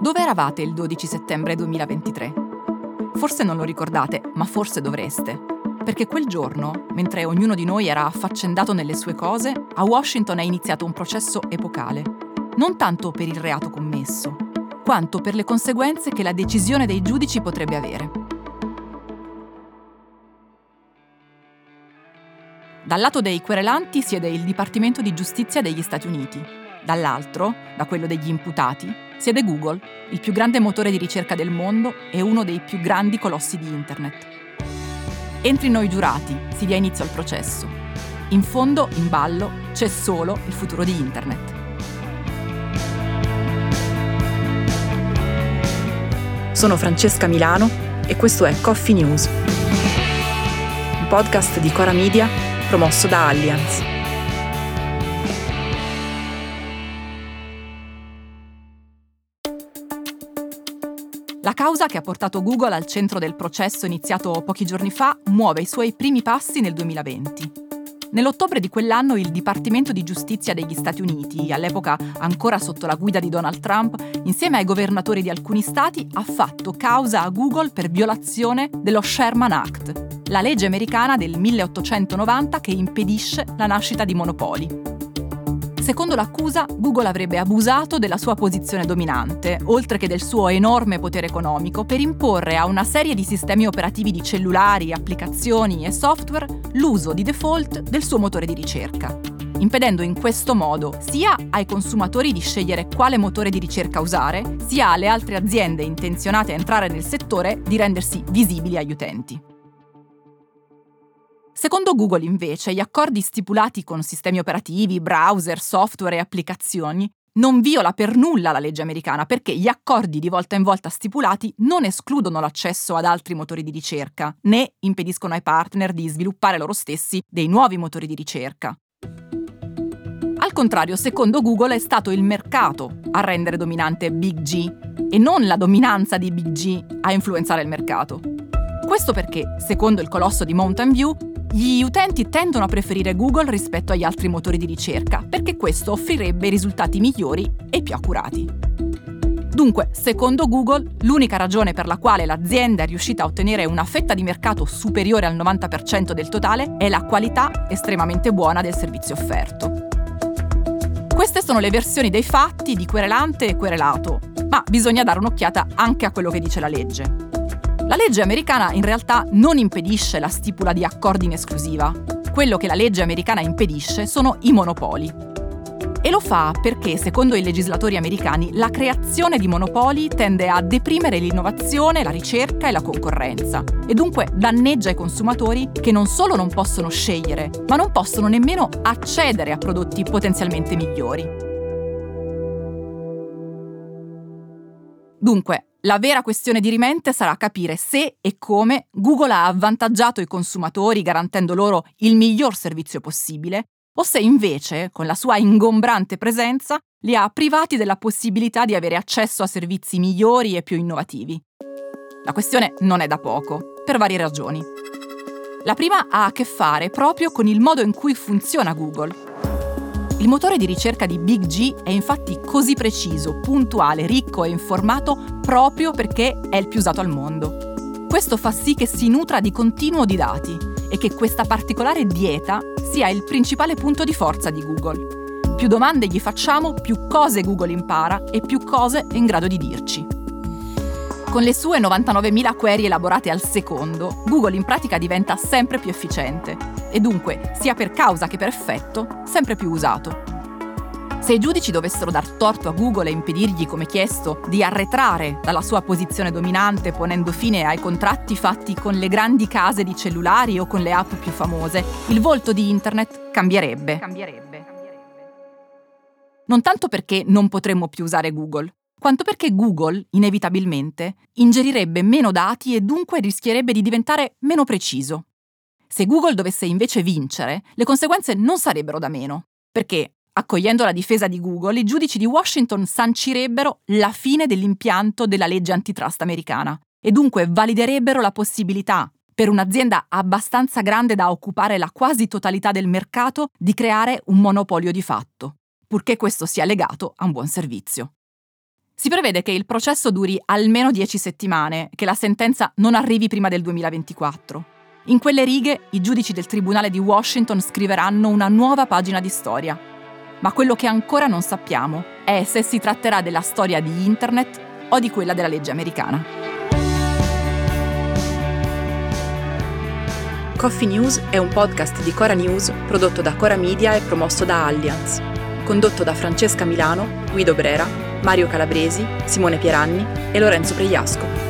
Dove eravate il 12 settembre 2023? Forse non lo ricordate, ma forse dovreste. Perché quel giorno, mentre ognuno di noi era affaccendato nelle sue cose, a Washington è iniziato un processo epocale. Non tanto per il reato commesso, quanto per le conseguenze che la decisione dei giudici potrebbe avere. Dal lato dei querelanti siede il Dipartimento di Giustizia degli Stati Uniti. Dall'altro, da quello degli imputati, siede Google, il più grande motore di ricerca del mondo e uno dei più grandi colossi di Internet. Entrino i giurati, si dia inizio al processo. In fondo, in ballo, c'è solo il futuro di Internet. Sono Francesca Milano e questo è Coffee News, un podcast di Cora Media promosso da Allianz. La causa che ha portato Google al centro del processo iniziato pochi giorni fa muove i suoi primi passi nel 2020. Nell'ottobre di quell'anno il Dipartimento di Giustizia degli Stati Uniti, all'epoca ancora sotto la guida di Donald Trump, insieme ai governatori di alcuni stati, ha fatto causa a Google per violazione dello Sherman Act, la legge americana del 1890 che impedisce la nascita di monopoli. Secondo l'accusa, Google avrebbe abusato della sua posizione dominante, oltre che del suo enorme potere economico, per imporre a una serie di sistemi operativi di cellulari, applicazioni e software l'uso di default del suo motore di ricerca, impedendo in questo modo sia ai consumatori di scegliere quale motore di ricerca usare, sia alle altre aziende intenzionate a entrare nel settore di rendersi visibili agli utenti. Secondo Google, invece, gli accordi stipulati con sistemi operativi, browser, software e applicazioni non viola per nulla la legge americana perché gli accordi di volta in volta stipulati non escludono l'accesso ad altri motori di ricerca, né impediscono ai partner di sviluppare loro stessi dei nuovi motori di ricerca. Al contrario, secondo Google è stato il mercato a rendere dominante Big G e non la dominanza di Big G a influenzare il mercato. Questo perché, secondo il colosso di Mountain View, gli utenti tendono a preferire Google rispetto agli altri motori di ricerca perché questo offrirebbe risultati migliori e più accurati. Dunque, secondo Google, l'unica ragione per la quale l'azienda è riuscita a ottenere una fetta di mercato superiore al 90% del totale è la qualità estremamente buona del servizio offerto. Queste sono le versioni dei fatti di querelante e querelato, ma bisogna dare un'occhiata anche a quello che dice la legge. La legge americana in realtà non impedisce la stipula di accordi in esclusiva. Quello che la legge americana impedisce sono i monopoli. E lo fa perché, secondo i legislatori americani, la creazione di monopoli tende a deprimere l'innovazione, la ricerca e la concorrenza, e dunque danneggia i consumatori che non solo non possono scegliere, ma non possono nemmeno accedere a prodotti potenzialmente migliori. Dunque, la vera questione dirimente sarà capire se e come Google ha avvantaggiato i consumatori garantendo loro il miglior servizio possibile, o se invece, con la sua ingombrante presenza, li ha privati della possibilità di avere accesso a servizi migliori e più innovativi. La questione non è da poco, per varie ragioni. La prima ha a che fare proprio con il modo in cui funziona Google il motore di ricerca di Big G è infatti così preciso, puntuale, ricco e informato proprio perché è il più usato al mondo. Questo fa sì che si nutra di continuo di dati e che questa particolare dieta sia il principale punto di forza di Google. Più domande gli facciamo, più cose Google impara e più cose è in grado di dirci. Con le sue 99.000 query elaborate al secondo, Google in pratica diventa sempre più efficiente e dunque, sia per causa che per effetto, sempre più usato. Se i giudici dovessero dar torto a Google e impedirgli, come chiesto, di arretrare dalla sua posizione dominante ponendo fine ai contratti fatti con le grandi case di cellulari o con le app più famose, il volto di Internet cambierebbe. cambierebbe. Non tanto perché non potremmo più usare Google, quanto perché Google, inevitabilmente, ingerirebbe meno dati e dunque rischierebbe di diventare meno preciso. Se Google dovesse invece vincere, le conseguenze non sarebbero da meno, perché, accogliendo la difesa di Google, i giudici di Washington sancirebbero la fine dell'impianto della legge antitrust americana e dunque validerebbero la possibilità per un'azienda abbastanza grande da occupare la quasi totalità del mercato di creare un monopolio di fatto, purché questo sia legato a un buon servizio. Si prevede che il processo duri almeno 10 settimane, che la sentenza non arrivi prima del 2024. In quelle righe i giudici del Tribunale di Washington scriveranno una nuova pagina di storia. Ma quello che ancora non sappiamo è se si tratterà della storia di Internet o di quella della legge americana. Coffee News è un podcast di Cora News prodotto da Cora Media e promosso da Allianz, condotto da Francesca Milano, Guido Brera Mario Calabresi, Simone Pieranni e Lorenzo Pregliasco.